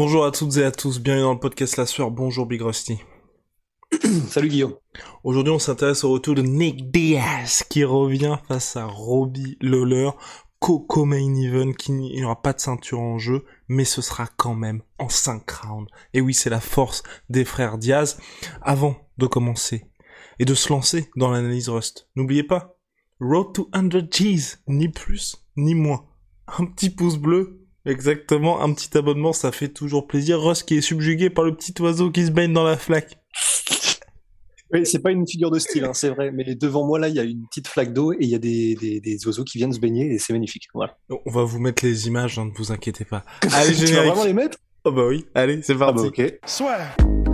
Bonjour à toutes et à tous, bienvenue dans le podcast La Sueur. Bonjour Big Rusty. Salut Guillaume. Aujourd'hui, on s'intéresse au retour de Nick Diaz qui revient face à Robbie Lawler. Coco Main Event, qui n'y aura pas de ceinture en jeu, mais ce sera quand même en 5 rounds. Et oui, c'est la force des frères Diaz. Avant de commencer et de se lancer dans l'analyse Rust, n'oubliez pas, Road to 100 G's, ni plus, ni moins. Un petit pouce bleu, exactement, un petit abonnement, ça fait toujours plaisir. Rust qui est subjugué par le petit oiseau qui se baigne dans la flaque. Oui, c'est pas une figure de style, hein, c'est vrai, mais devant moi là, il y a une petite flaque d'eau et il y a des, des, des, oiseaux qui viennent se baigner et c'est magnifique. Voilà. On va vous mettre les images, hein, ne vous inquiétez pas. Allez, tu vas générique. vraiment les mettre? Oh bah oui, allez, c'est Ah parti. bah ok.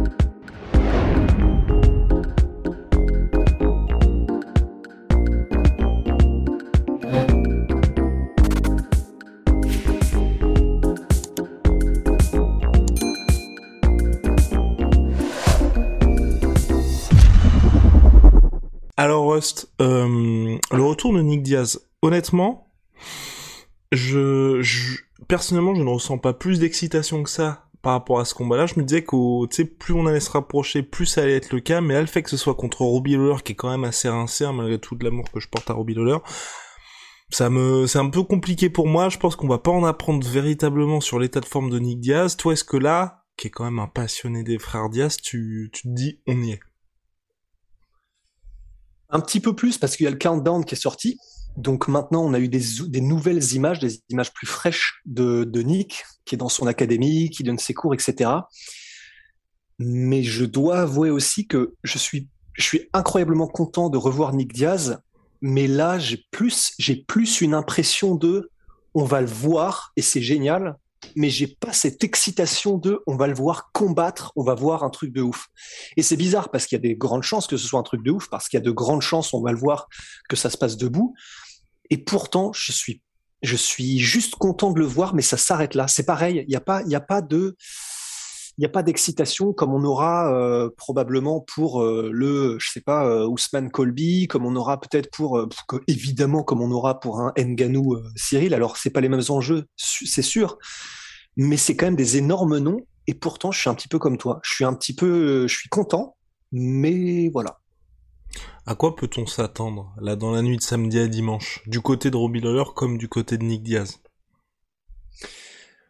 Alors Rust, euh, le retour de Nick Diaz, honnêtement, je, je- personnellement je ne ressens pas plus d'excitation que ça par rapport à ce combat-là. Je me disais que tu sais plus on allait se rapprocher, plus ça allait être le cas. Mais là le fait que ce soit contre Robbie Lawler, qui est quand même assez rincé hein, malgré tout de l'amour que je porte à Robbie Lawler, ça me c'est un peu compliqué pour moi. Je pense qu'on va pas en apprendre véritablement sur l'état de forme de Nick Diaz. Toi est-ce que là, qui est quand même un passionné des frères Diaz, tu tu te dis on y est? Un petit peu plus parce qu'il y a le countdown qui est sorti. Donc maintenant, on a eu des, nouvelles images, des images plus fraîches de, Nick, qui est dans son académie, qui donne ses cours, etc. Mais je dois avouer aussi que je suis, je suis incroyablement content de revoir Nick Diaz. Mais là, j'ai plus, j'ai plus une impression de, on va le voir et c'est génial. Mais j'ai pas cette excitation de, on va le voir combattre, on va voir un truc de ouf. Et c'est bizarre parce qu'il y a des grandes chances que ce soit un truc de ouf, parce qu'il y a de grandes chances, on va le voir, que ça se passe debout. Et pourtant, je suis, je suis juste content de le voir, mais ça s'arrête là. C'est pareil, il n'y a pas, il y a pas de, il n'y a pas d'excitation comme on aura euh, probablement pour euh, le, je sais pas, euh, Ousmane Colby, comme on aura peut-être pour, évidemment, comme on aura pour un Nganou Cyril. Alors, c'est pas les mêmes enjeux, c'est sûr, mais c'est quand même des énormes noms. Et pourtant, je suis un petit peu comme toi. Je suis un petit peu, je suis content, mais voilà. À quoi peut-on s'attendre, là, dans la nuit de samedi à dimanche, du côté de Robbie Lawler comme du côté de Nick Diaz?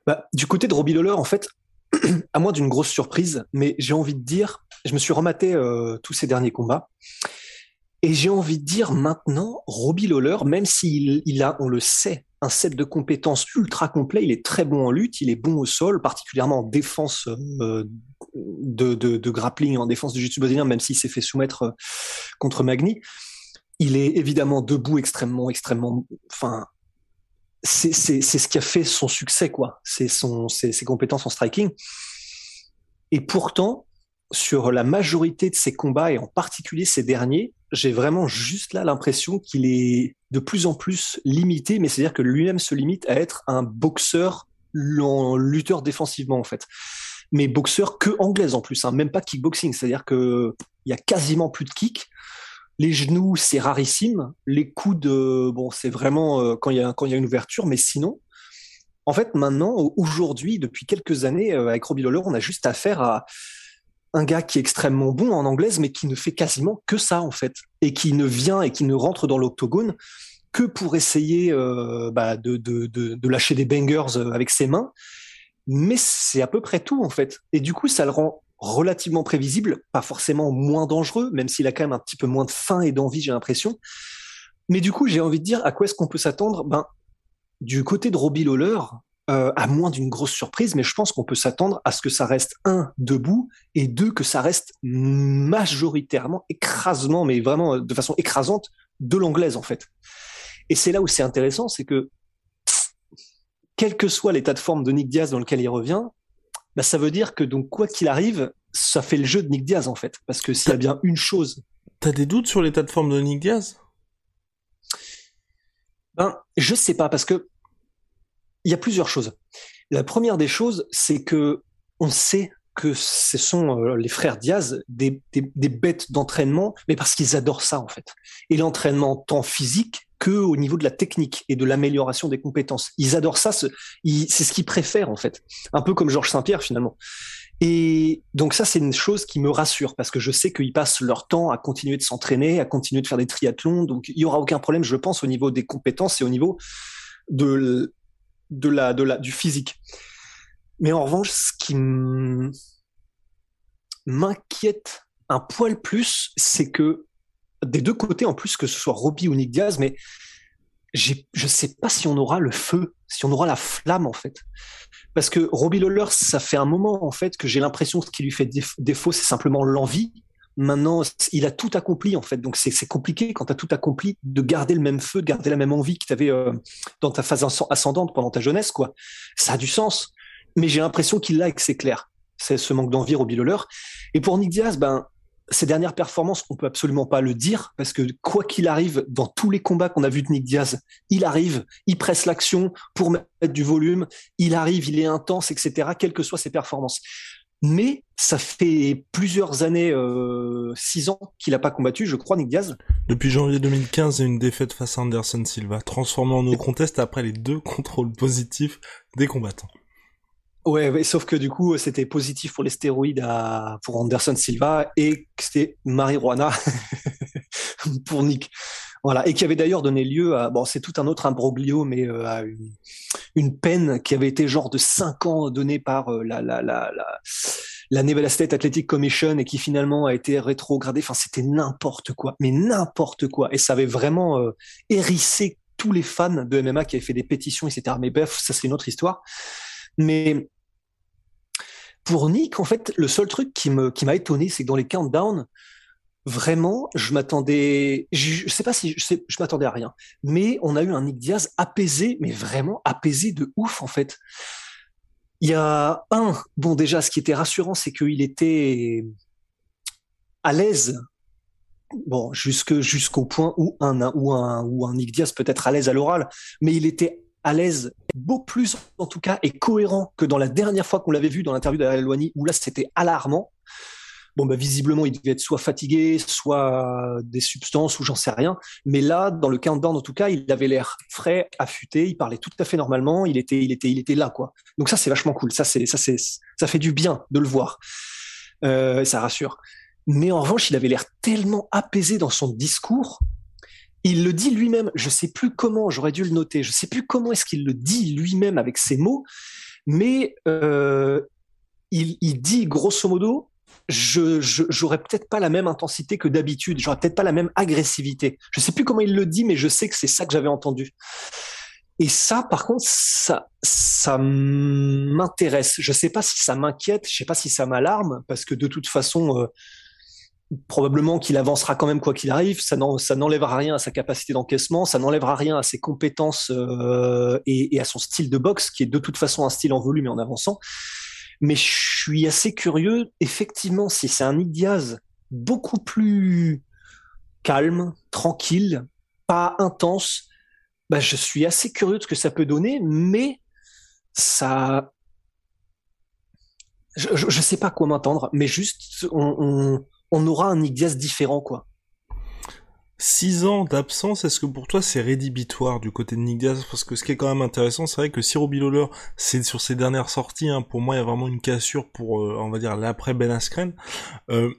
Bah, du côté de Robbie Lawler, en fait, à moins d'une grosse surprise, mais j'ai envie de dire, je me suis rematé euh, tous ces derniers combats, et j'ai envie de dire maintenant, Robbie Lawler, même s'il il a, on le sait, un set de compétences ultra complet, il est très bon en lutte, il est bon au sol, particulièrement en défense euh, de, de, de grappling, en défense du jiu-jitsu brésilien, même s'il s'est fait soumettre euh, contre Magni. Il est évidemment debout extrêmement, extrêmement, enfin, c'est ce qui a fait son succès, quoi. C'est ses compétences en striking. Et pourtant, sur la majorité de ses combats, et en particulier ces derniers, j'ai vraiment juste là l'impression qu'il est de plus en plus limité, mais c'est-à-dire que lui-même se limite à être un boxeur, en lutteur défensivement, en fait. Mais boxeur que anglaise en plus, hein, même pas kickboxing, c'est-à-dire que il y a quasiment plus de kick. Les genoux, c'est rarissime. Les coudes, euh, bon, c'est vraiment euh, quand il y a y a une ouverture, mais sinon, en fait, maintenant, aujourd'hui, depuis quelques années, euh, avec Robbie Lawler, on a juste affaire à un gars qui est extrêmement bon en anglaise, mais qui ne fait quasiment que ça, en fait, et qui ne vient et qui ne rentre dans l'octogone que pour essayer bah, de, de, de, de lâcher des bangers avec ses mains. Mais c'est à peu près tout, en fait. Et du coup, ça le rend relativement prévisible, pas forcément moins dangereux, même s'il a quand même un petit peu moins de faim et d'envie, j'ai l'impression. Mais du coup, j'ai envie de dire, à quoi est-ce qu'on peut s'attendre? Ben, du côté de Robbie Lawler, euh, à moins d'une grosse surprise, mais je pense qu'on peut s'attendre à ce que ça reste un debout et deux que ça reste majoritairement écrasement, mais vraiment euh, de façon écrasante de l'anglaise en fait. Et c'est là où c'est intéressant, c'est que quel que soit l'état de forme de Nick Diaz dans lequel il revient, bah, ça veut dire que donc quoi qu'il arrive, ça fait le jeu de Nick Diaz en fait. Parce que s'il y a bien une chose. T'as des doutes sur l'état de forme de Nick Diaz? Ben, je sais pas parce que il y a plusieurs choses. La première des choses, c'est que on sait que ce sont euh, les frères Diaz des, des, bêtes d'entraînement, mais parce qu'ils adorent ça en fait. Et l'entraînement tant physique que au niveau de la technique et de l'amélioration des compétences. Ils adorent ça, c'est ce qu'ils préfèrent en fait. Un peu comme Georges Saint-Pierre finalement. Et donc ça, c'est une chose qui me rassure parce que je sais qu'ils passent leur temps à continuer de s'entraîner, à continuer de faire des triathlons. Donc il y aura aucun problème, je pense, au niveau des compétences et au niveau de, de la, de la, du physique. Mais en revanche, ce qui m'inquiète un poil plus, c'est que des deux côtés, en plus, que ce soit Robbie ou Nick Diaz, mais je sais pas si on aura le feu, si on aura la flamme, en fait. Parce que Robbie Lawler, ça fait un moment, en fait, que j'ai l'impression que ce qui lui fait défaut, c'est simplement l'envie. Maintenant, il a tout accompli, en fait. Donc, c'est compliqué quand tu as tout accompli de garder le même feu, de garder la même envie que tu avais euh, dans ta phase ascendante pendant ta jeunesse, quoi. Ça a du sens. Mais j'ai l'impression qu'il l'a et que c'est clair. C'est ce manque d'envie, Robbie Lawler. Et pour Nick Diaz, ben, ses dernières performances, on peut absolument pas le dire parce que quoi qu'il arrive, dans tous les combats qu'on a vus de Nick Diaz, il arrive, il presse l'action pour mettre du volume, il arrive, il est intense, etc. Quelles que soient ses performances. Mais ça fait plusieurs années, euh, six ans qu'il n'a pas combattu, je crois, Nick Diaz. Depuis janvier 2015, une défaite face à Anderson Silva, transformé en no contest après les deux contrôles positifs des combattants. Ouais, sauf que du coup, c'était positif pour les stéroïdes à, pour Anderson Silva et c'était marijuana pour Nick. Voilà, et qui avait d'ailleurs donné lieu à, bon, c'est tout un autre imbroglio, mais euh, à une, peine qui avait été genre de cinq ans donnée par euh, la, la, la, la, la Nevada State Athletic Commission et qui finalement a été rétrogradée. Enfin, c'était n'importe quoi, mais n'importe quoi. Et ça avait vraiment euh, hérissé tous les fans de MMA qui avaient fait des pétitions, etc. Mais bref, ça c'est une autre histoire. Mais pour Nick, en fait, le seul truc qui me qui m'a étonné, c'est que dans les countdowns, vraiment, je m'attendais, je, sais pas si je, je m'attendais à rien, mais on a eu un Nick Diaz apaisé, mais vraiment apaisé de ouf en fait. Il y a un, bon déjà, ce qui était rassurant, c'est qu'il était à l'aise. Bon, jusqu'au point où un où un où un Nick Diaz peut être à l'aise à l'oral, mais il était à l'aise, beaucoup plus en tout cas, et cohérent que dans la dernière fois qu'on l'avait vu dans l'interview d'Aloigny, où là c'était alarmant. Bon, bah, visiblement, il devait être soit fatigué, soit des substances, ou j'en sais rien. Mais là, dans le countdown, en tout cas, il avait l'air frais, affûté, il parlait tout à fait normalement, il était, il était, il était là, quoi. Donc ça, c'est vachement cool. Ça, c'est, ça, c'est, ça fait du bien de le voir. Euh, ça rassure. Mais en revanche, il avait l'air tellement apaisé dans son discours il le dit lui-même. Je sais plus comment, j'aurais dû le noter. Je sais plus comment est-ce qu'il le dit lui-même avec ses mots, mais euh, il, dit grosso modo, je j'aurais peut-être pas la même intensité que d'habitude, j'aurais peut-être pas la même agressivité. Je sais plus comment il le dit, mais je sais que c'est ça que j'avais entendu. Et ça, par contre, ça, ça m'intéresse. Je sais pas si ça m'inquiète, je sais pas si ça m'alarme, parce que de toute façon, euh, probablement qu'il avancera quand même quoi qu'il arrive. Ça n'enlèvera rien à sa capacité d'encaissement, ça n'enlèvera rien à ses compétences euh, et, à son style de boxe, qui est de toute façon un style en volume et en avançant. Mais je suis assez curieux, effectivement, si c'est un Nick Diaz beaucoup plus calme, tranquille, pas intense, bah, je suis assez curieux de ce que ça peut donner, mais ça, je, je, sais pas quoi m'attendre, mais juste on aura un Nick Diaz différent, quoi. Six ans d'absence, est-ce que pour toi c'est rédhibitoire du côté de Nick Parce que ce qui est quand même intéressant, c'est vrai que si Robbie Lawler, c'est sur ses dernières sorties, hein, pour moi il y a vraiment une cassure pour, euh, on va dire, l'après Ben Askren. Euh,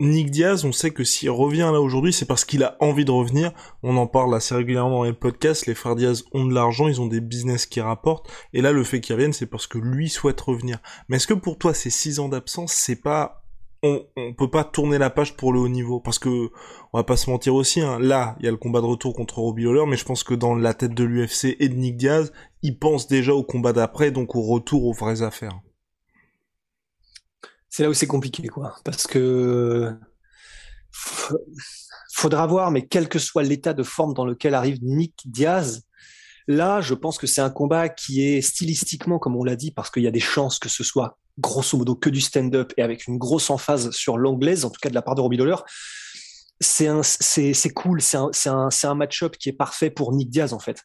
Nick Diaz, on sait que s'il revient là aujourd'hui, c'est parce qu'il a envie de revenir. On en parle assez régulièrement dans les podcasts. Les frères Diaz ont de l'argent, ils ont des business qui rapportent. Et là, le fait qu'il revienne, c'est parce que lui souhaite revenir. Mais est-ce que pour toi, ces six ans d'absence, c'est pas on, on peut pas tourner la page pour le haut niveau parce que on va pas se mentir aussi hein. là il y a le combat de retour contre Robbie Lawler mais je pense que dans la tête de l'UFC et de Nick Diaz ils pensent déjà au combat d'après donc au retour aux vraies affaires c'est là où c'est compliqué quoi parce que faudra voir mais quel que soit l'état de forme dans lequel arrive Nick Diaz Là, je pense que c'est un combat qui est stylistiquement, comme on l'a dit, parce qu'il y a des chances que ce soit grosso modo que du stand-up et avec une grosse emphase sur l'anglaise, en tout cas de la part de Robbie Lawler. C'est cool, c'est un, un, un match-up qui est parfait pour Nick Diaz en fait.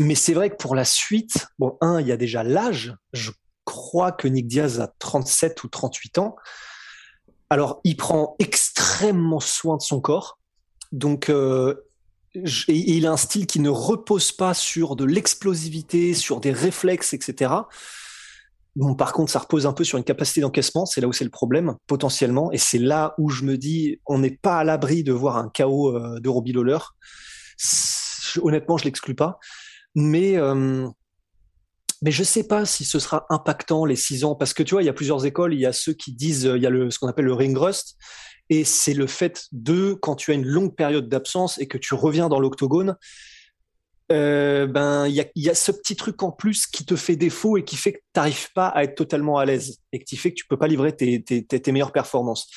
Mais c'est vrai que pour la suite, bon, un, il y a déjà l'âge. Je crois que Nick Diaz a 37 ou 38 ans. Alors, il prend extrêmement soin de son corps. Donc, euh, il a un style qui ne repose pas sur de l'explosivité, sur des réflexes, etc. Par contre, ça repose un peu sur une capacité d'encaissement. C'est là où c'est le problème, potentiellement. Et c'est là où je me dis, on n'est pas à l'abri de voir un chaos euh, de Robbie Lawler. Honnêtement, je l'exclus pas. Mais euh, mais je sais pas si ce sera impactant les six ans parce que tu vois, il y a plusieurs écoles. Il y a ceux qui disent, il y a le, ce qu'on appelle le ring rust, et c'est le fait de quand tu as une longue période d'absence et que tu reviens dans l'octogone, euh, ben il y a, y a, ce petit truc en plus qui te fait défaut et qui fait que tu n'arrives pas à être totalement à l'aise et qui fait que tu peux pas livrer tes, tes, tes, meilleures performances.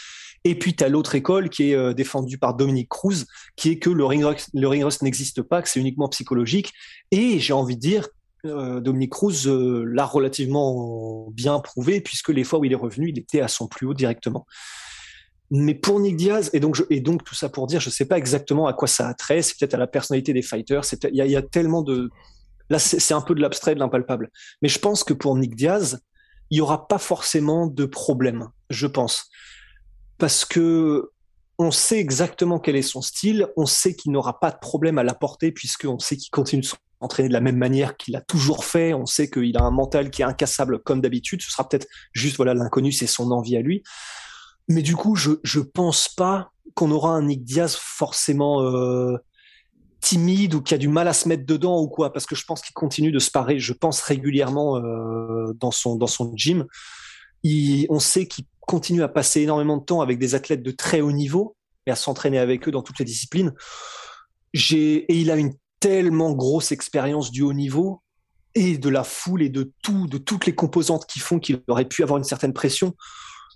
Et puis tu as l'autre école qui est euh, défendue par Dominique Cruz, qui est que le ring rust, le ring rust n'existe pas, que c'est uniquement psychologique. Et j'ai envie de dire, euh, Dominique Cruz l'a relativement bien prouvé puisque les fois où il est revenu, il était à son plus haut directement. Mais pour Nick Diaz, et donc, tout ça pour dire, je ne sais pas exactement à quoi ça a trait, c'est peut-être à la personnalité des fighters, il y, y a, tellement de... Là, c'est un peu de l'abstrait, de l'impalpable. Mais je pense que pour Nick Diaz, il n'y aura pas forcément de problème, je pense. Parce que on sait exactement quel est son style, on sait qu'il n'aura pas de problème à l'apporter puisqu'on sait qu'il continue de s'entraîner de la même manière qu'il a toujours fait, on sait qu'il a un mental qui est incassable comme d'habitude, ce sera peut-être juste voilà l'inconnu, c'est son envie à lui. Mais du coup, je je pense pas qu'on aura un Nick Diaz forcément euh, timide ou qui a du mal à se mettre dedans ou quoi, parce que je pense qu'il continue de se parer, je pense régulièrement euh, dans son dans son gym. On sait qu'il continue à passer énormément de temps avec des athlètes de très haut niveau et à s'entraîner avec eux dans toutes les disciplines. Et il a une tellement grosse expérience du haut niveau et de la foule et de tout, de toutes les composantes qui font qu'il aurait pu avoir une certaine pression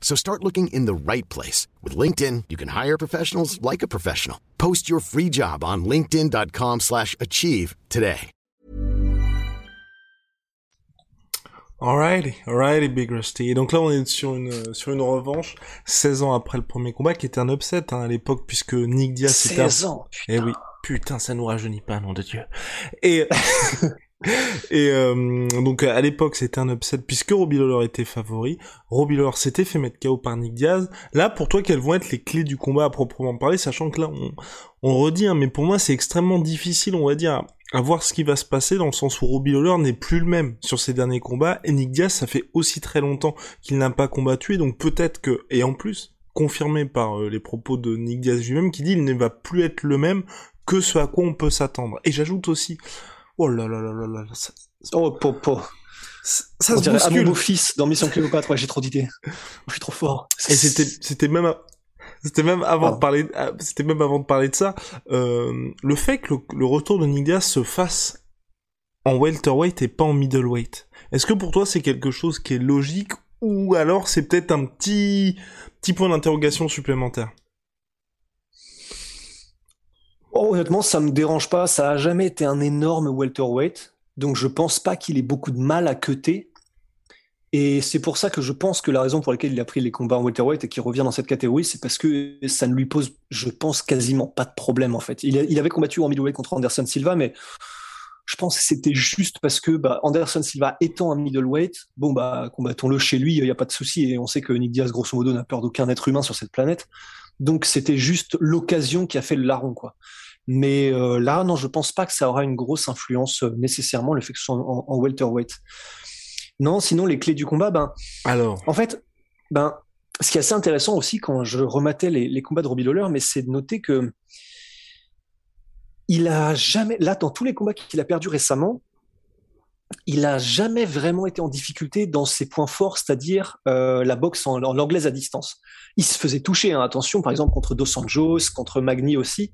So start looking in the right place. With LinkedIn, you can hire professionals like a professional. Post your free job on linkedin.com slash achieve today. Alrighty, alrighty, Big Rusty. Et donc là, on est sur une, sur une revanche, 16 ans après le premier combat, qui était un upset hein, à l'époque, puisque Nick Diaz... 16 ans, putain. Eh oui, putain, ça nous rajeunit pas, nom de Dieu. Et... Et euh, donc à l'époque c'était un upset puisque Robbie Lawler était favori. Robbie Lawler s'était fait mettre KO par Nick Diaz. Là pour toi quelles vont être les clés du combat à proprement parler, sachant que là on, on redit, hein, mais pour moi c'est extrêmement difficile on va dire à voir ce qui va se passer dans le sens où Robbie Lawler n'est plus le même sur ses derniers combats et Nick Diaz ça fait aussi très longtemps qu'il n'a pas combattu et donc peut-être que et en plus confirmé par euh, les propos de Nick Diaz lui-même qui dit il ne va plus être le même que ce à quoi on peut s'attendre. Et j'ajoute aussi Oh là là là là là. Ça, oh, popo. Ça, ça se bouscule. À mon beau-fils dans Mission Cléopâtre, ouais, j'ai trop d'idées. Je suis trop fort. Et c'était, c'était même, c'était même avant de parler, c'était même avant de parler de ça, euh, le fait que le, le, retour de Nick Diaz se fasse en welterweight et pas en middleweight. Est-ce que pour toi c'est quelque chose qui est logique ou alors c'est peut-être un petit, petit point d'interrogation supplémentaire? Oh, honnêtement, ça me dérange pas. Ça a jamais été un énorme welterweight, donc je pense pas qu'il ait beaucoup de mal à cuter. Et c'est pour ça que je pense que la raison pour laquelle il a pris les combats en welterweight et qu'il revient dans cette catégorie, c'est parce que ça ne lui pose, je pense, quasiment pas de problème en fait. Il, il avait combattu en middleweight contre Anderson Silva, mais je pense que c'était juste parce que bah, Anderson Silva étant un middleweight, bon bah combattons-le chez lui, il n'y a pas de souci. Et on sait que Nick Diaz, grosso modo, n'a peur d'aucun être humain sur cette planète. Donc c'était juste l'occasion qui a fait le larron, quoi. Mais euh, là, non, je pense pas que ça aura une grosse influence euh, nécessairement le fait que ce soit en, en, welterweight. Non, sinon les clés du combat, ben. Alors. En fait, ben, ce qui est assez intéressant aussi quand je rematais les, les combats de Robbie Lawler, mais c'est de noter que il a jamais, là, dans tous les combats qu'il a perdus récemment, il a jamais vraiment été en difficulté dans ses points forts, c'est-à-dire euh, la boxe en, en, anglaise à distance. Il se faisait toucher, hein, attention, par exemple contre Dos Anjos, contre Magni aussi,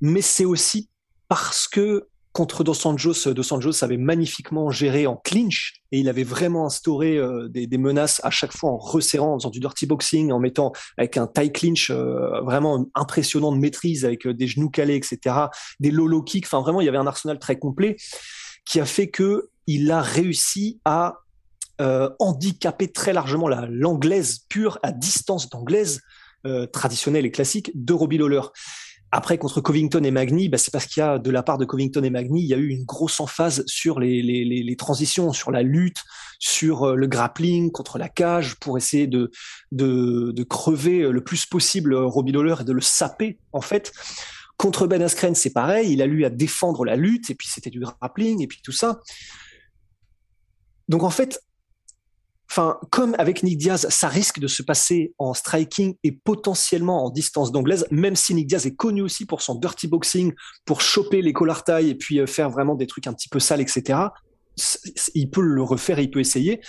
mais c'est aussi parce que contre Dos Anjos, Dos Anjos avait magnifiquement géré en clinch et il avait vraiment instauré euh, des, menaces à chaque fois en resserrant, en faisant du dirty boxing, en mettant avec un tie clinch euh, vraiment impressionnant de maîtrise avec euh, des genoux calés, etc., des low kicks. Enfin, vraiment, il y avait un arsenal très complet qui a fait que il a réussi à euh, handicaper très largement la l'anglaise pure à distance d'anglaise euh, traditionnelle et classique de Robbie Lawler. Après, contre Covington et Magny, bah, c'est parce qu'il y a, de la part de Covington et Magny, il y a eu une grosse emphase sur les, les, les, les transitions, sur la lutte, sur euh, le grappling contre la cage, pour essayer de, de, de crever le plus possible Robbie Lawler et de le saper, en fait. Contre Ben Askren, c'est pareil, il a lu à défendre la lutte, et puis c'était du grappling, et puis tout ça. Donc en fait, enfin, comme avec Nick Diaz, ça risque de se passer en striking et potentiellement en distance d'anglaise, même si Nick Diaz est connu aussi pour son dirty boxing, pour choper les collars taille et puis euh, faire vraiment des trucs un petit peu sales, etc. Il peut le refaire, il peut essayer.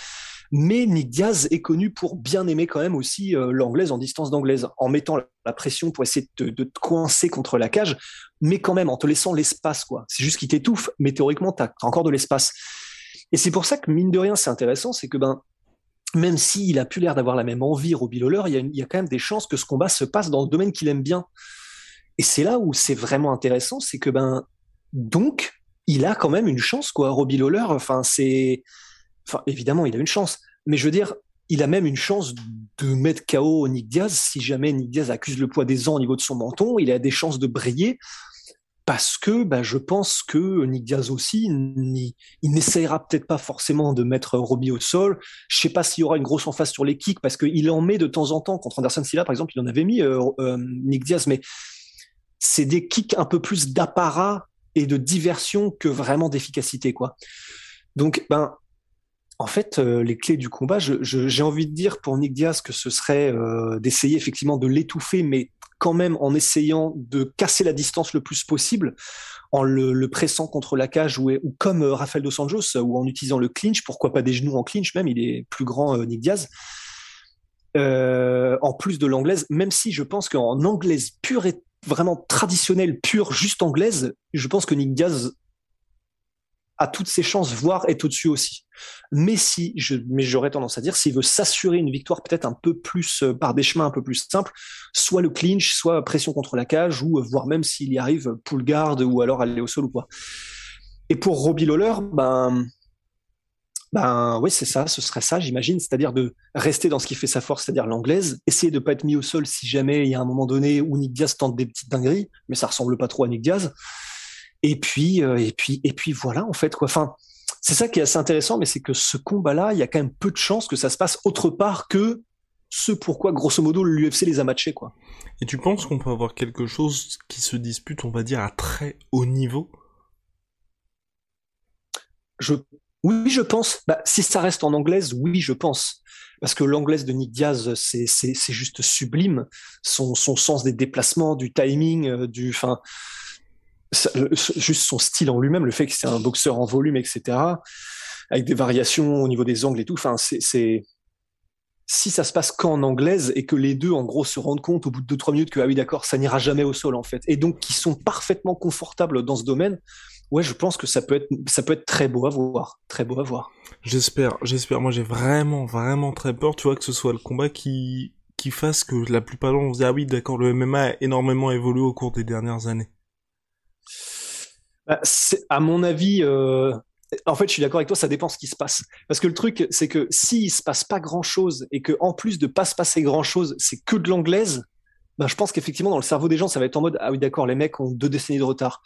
Mais Nick Diaz est connu pour bien aimer quand même aussi euh, l'anglaise en distance d'anglaise, en mettant la pression pour essayer de, te coincer contre la cage, mais quand même en te laissant l'espace, quoi. C'est juste qu'il t'étouffe, mais théoriquement, tu encore de l'espace. Et c'est pour ça que, mine de rien, c'est intéressant, c'est que ben, même s'il a plus l'air d'avoir la même envie, Robbie Lawler, il y, a, quand même des chances que ce combat se passe dans le domaine qu'il aime bien. Et c'est là où c'est vraiment intéressant, c'est que ben donc il a quand même une chance quoi. Robbie Lawler, enfin c'est, enfin évidemment il a une chance, mais je veux dire il a même une chance de mettre KO Nick Diaz si jamais Nick Diaz accuse le poids des ans au niveau de son menton, il a des chances de briller parce que bah, je pense que Nick Diaz aussi, il, n'essayera peut-être pas forcément de mettre Robbie au sol. Je sais pas s'il y aura une grosse emphase sur les kicks, parce qu'il en met de temps en temps. Contre Anderson Silva, par exemple, il en avait mis euh, euh, Nick Diaz, mais c'est des kicks un peu plus d'apparat et de diversion que vraiment d'efficacité, quoi. Donc, ben, en fait, euh, les clés du combat, j'ai envie de dire pour Nick Diaz que ce serait euh, d'essayer effectivement de l'étouffer, mais quand même en essayant de casser la distance le plus possible, en le, pressant contre la cage ou, comme euh, Rafael Dos Anjos ou en utilisant le clinch, pourquoi pas des genoux en clinch même, il est plus grand euh, Nick Diaz. Euh, en plus de l'anglaise, même si je pense qu'en anglaise pure et vraiment traditionnelle, pure, juste anglaise, je pense que Nick Diaz a toutes ses chances, voire est au-dessus aussi. Mais si, je, mais j'aurais tendance à dire, s'il veut s'assurer une victoire peut-être un peu plus euh, par des chemins un peu plus simples, soit le clinch, soit pression contre la cage, ou euh, voire même s'il y arrive, pull guard, ou alors aller au sol ou quoi. Et pour Robbie Lawler, ben, ben oui, c'est ça, ce serait ça, j'imagine, c'est-à-dire de rester dans ce qui fait sa force, c'est-à-dire l'anglaise, essayer de pas être mis au sol si jamais il y a un moment donné où Nick Diaz tente des petites dingueries, mais ça ressemble pas trop à Nick Diaz. Et puis, euh, et puis, et puis voilà, en fait, quoi. Enfin, c'est ça qui est assez intéressant, mais c'est que ce combat-là, il y a quand même peu de chances que ça se passe autre part que ce pourquoi, grosso modo, l'UFC les a matchés, quoi. Et tu penses qu'on peut avoir quelque chose qui se dispute, on va dire, à très haut niveau? Je, oui, je pense. Bah, si ça reste en anglaise, oui, je pense. Parce que l'anglaise de Nick Diaz, c'est juste sublime. Son, son sens des déplacements, du timing, euh, du, enfin, juste son style en lui-même, le fait que c'est un boxeur en volume, etc., avec des variations au niveau des angles et tout. Enfin, c'est si ça se passe qu'en anglaise et que les deux, en gros, se rendent compte au bout de 2-3 minutes que, ah oui, d'accord, ça n'ira jamais au sol, en fait. Et donc, qui sont parfaitement confortables dans ce domaine, ouais, je pense que ça peut être, ça peut être très beau à voir. Très beau à voir. J'espère, j'espère. Moi, j'ai vraiment, vraiment très peur, tu vois, que ce soit le combat qui, qui fasse que la plupart d'entre disent, ah oui, d'accord, le MMA a énormément évolué au cours des dernières années. Bah, à mon avis, euh, en fait, je suis d'accord avec toi, ça dépend ce qui se passe. Parce que le truc, c'est que s'il se passe pas grand chose et que en plus de pas se passer grand chose, c'est que de l'anglaise, ben, je pense qu'effectivement, dans le cerveau des gens, ça va être en mode Ah oui, d'accord, les mecs ont deux décennies de retard.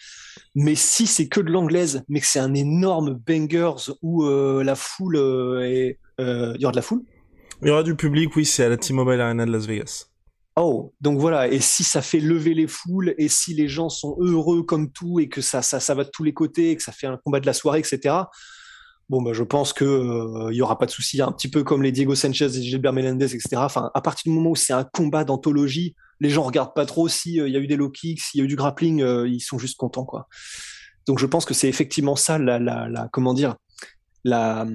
Mais si c'est que de l'anglaise, mais que c'est un énorme bangers où euh, la foule euh, il y aura de la foule? Il y aura du public, oui, c'est à la T-Mobile Arena de Las Vegas. Oh, donc voilà. Et si ça fait lever les foules, et si les gens sont heureux comme tout, et que ça, ça, ça va de tous les côtés, et que ça fait un combat de la soirée, etc. Bon, bah, je pense que euh, il y aura pas de souci. Un petit peu comme les Diego Sanchez et Gilbert Melendez, etc. Enfin, à partir du moment où c'est un combat d'anthologie, les gens regardent pas trop s'il euh, y a eu des low kicks, s'il y a eu du grappling, euh, ils sont juste contents, quoi. Donc, je pense que c'est effectivement ça, la, la, comment dire, la,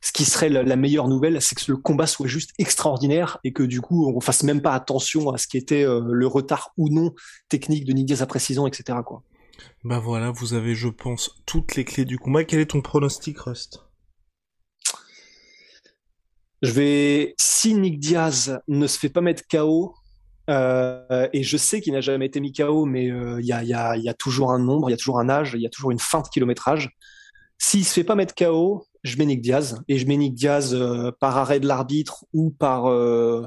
ce qui serait la, meilleure nouvelle, c'est que le combat soit juste extraordinaire et que du coup, on fasse même pas attention à ce qui était euh, le retard ou non technique de Nick Diaz après 6 ans, etc. Quoi. Bah voilà, vous avez, je pense, toutes les clés du combat. Quel est ton pronostic, Rust? Je vais, si Nick Diaz ne se fait pas mettre KO, euh, et je sais qu'il n'a jamais été mis KO, mais euh, il y, a, y, a, y, a, toujours un nombre, il y a toujours un âge, il y a toujours une fin de kilométrage. S'il se fait pas mettre KO, je mets Nick Diaz et je mets Nick Diaz euh, par arrêt de l'arbitre ou par euh,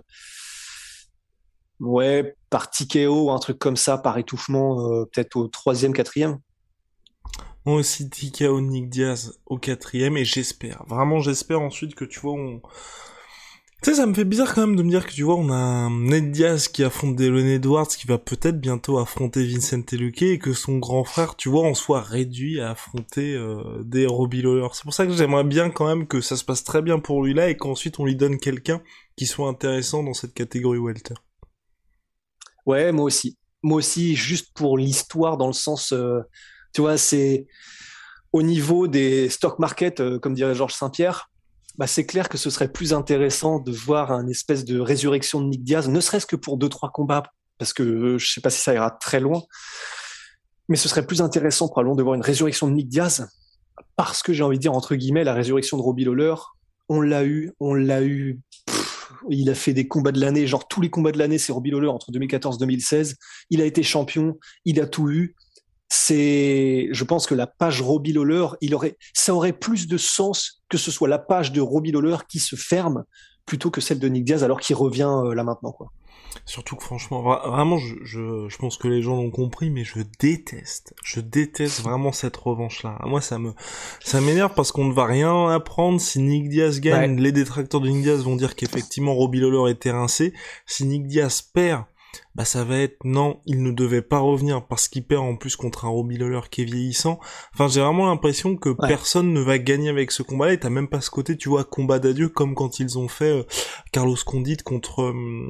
ouais par TKO ou un truc comme ça, par étouffement, euh, peut-être au troisième, quatrième. Moi aussi TKO Nick Diaz au quatrième et j'espère, vraiment j'espère ensuite que tu vois on tu sais, ça me fait bizarre quand même de me dire que tu vois, on a Ned Diaz qui affronte Dylan Edwards qui va peut-être bientôt affronter Vincent Luque et que son grand frère, tu vois, en soit réduit à affronter euh, des Robbie Lawler. C'est pour ça que j'aimerais bien quand même que ça se passe très bien pour lui là et qu'ensuite on lui donne quelqu'un qui soit intéressant dans cette catégorie welter. Ouais, moi aussi. Moi aussi, juste pour l'histoire dans le sens, euh, tu vois, c'est au niveau des stock market, euh, comme dirait Georges Saint-Pierre, bah, c'est clair que ce serait plus intéressant de voir un espèce de résurrection de Nick Diaz, ne serait-ce que pour deux trois combats, parce que euh, je sais pas si ça ira très loin, mais ce serait plus intéressant probablement de voir une résurrection de Nick Diaz, parce que j'ai envie de dire entre guillemets la résurrection de Robbie Lawler, on l'a eu, on l'a eu. il a fait des combats de l'année, genre tous les combats de l'année, c'est Robbie Lawler entre 2014 2016. Il a été champion, il a tout eu c'est, je pense que la page Robbie Lawler, il aurait, ça aurait plus de sens que ce soit la page de Robbie Lawler qui se ferme plutôt que celle de Nick Diaz alors qu'il revient euh, là maintenant, quoi. Surtout que franchement, vraiment, je, je, je pense que les gens l'ont compris, mais je déteste, je déteste vraiment cette revanche-là. Moi, ça me, ça m'énerve parce qu'on ne va rien apprendre si Nick Diaz gagne. Les détracteurs de Nick Diaz vont dire qu'effectivement Robbie Lawler est rincé. Si Nick Diaz perd, bah ça va être non, il ne devait pas revenir parce qu'il perd en plus contre un Robbie Lawler qui est vieillissant. Enfin, j'ai vraiment l'impression que personne ne va gagner avec ce combat-là et t'as même pas ce côté, tu vois, combat d'adieu comme quand ils ont fait euh, Carlos Condit contre euh,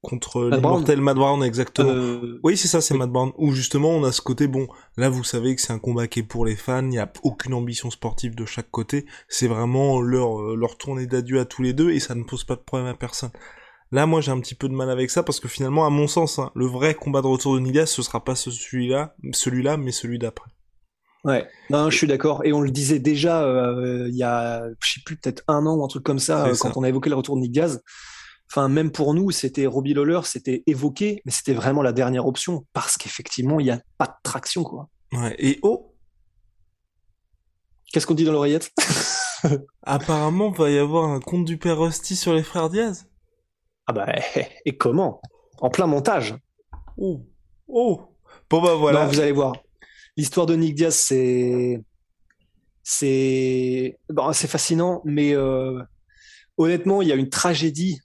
contre l'immortel Matt Brown exactement. Euh, oui, c'est ça, c'est Matt Brown où justement on a ce côté bon, là vous savez que c'est un combat qui est pour les fans, il n'y a aucune ambition sportive de chaque côté, c'est vraiment leur leur tournée d'adieu à tous les deux et ça ne pose pas de problème à personne. Là, moi, j'ai un petit peu de mal avec ça parce que finalement, à mon sens, hein, le vrai combat de retour de Nigas, ce sera pas celui-là, celui-là, mais celui d'après. Ouais, non, je suis d'accord. Et on le disait déjà euh, il y a, je sais plus, peut-être un an ou un truc comme ça, euh, quand on a évoqué le retour de Nick Enfin, même pour nous, c'était Robbie Lawler, c'était évoqué, mais c'était vraiment la dernière option parce qu'effectivement, il n'y a pas de traction, quoi. Ouais. Et oh, qu'est-ce qu'on dit dans l'oreillette? Apparemment, va y avoir un compte du père Rusty sur les frères Diaz. Ah bah, et comment? En plein montage. Oh, oh. Bon bah voilà. vous allez voir. L'histoire de Nick Diaz, c'est c'est bon, c'est fascinant, mais euh, honnêtement, il y a une tragédie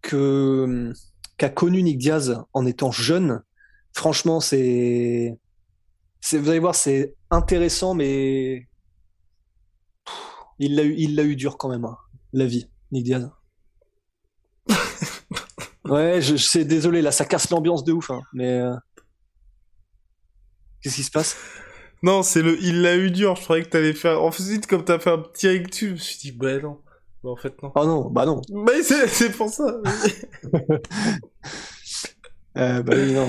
que qu'a connue Nick Diaz en étant jeune. Franchement, c'est vous allez voir, c'est intéressant, mais il l'a eu, il l'a eu dur quand même, hein, la vie, Nick Diaz. Ouais, je, sais, désolé, là, ça casse l'ambiance de ouf, hein, mais. Euh, qu'est-ce qui se passe? Non, c'est le. Il l'a eu dur, je croyais que t'allais faire. Ensuite, comme t'as fait un petit rectu, je me suis dit, bah non. Bah, en fait, non. Oh non, bah non. Bah, c'est pour ça. euh, bah oui, non.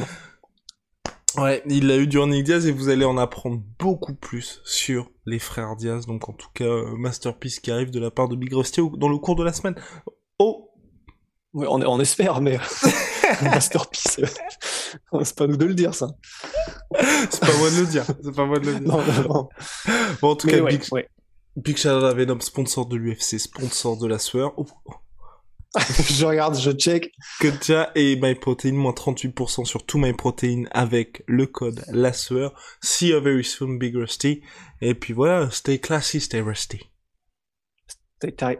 Ouais, il l'a eu dur Nick Diaz et vous allez en apprendre beaucoup plus sur les frères Diaz. Donc en tout cas, euh, Masterpiece qui arrive de la part de Big Rusty dans le cours de la semaine. Oh, on, espère, mais masterpiece, c'est pas nous de le dire, ça. c'est pas moi de le dire. C'est pas moi de le dire. Non, non, Bon, en tout cas, Big, ouais. Big Shadow à Venom, sponsor de l'UFC, sponsor de la sueur. Oh. je regarde, je check. Kutcha et MyProtein, moins 38% sur tout MyProtein avec le code la sueur. See you very soon, Big Rusty. Et puis voilà, stay classy, stay rusty. Stay tight.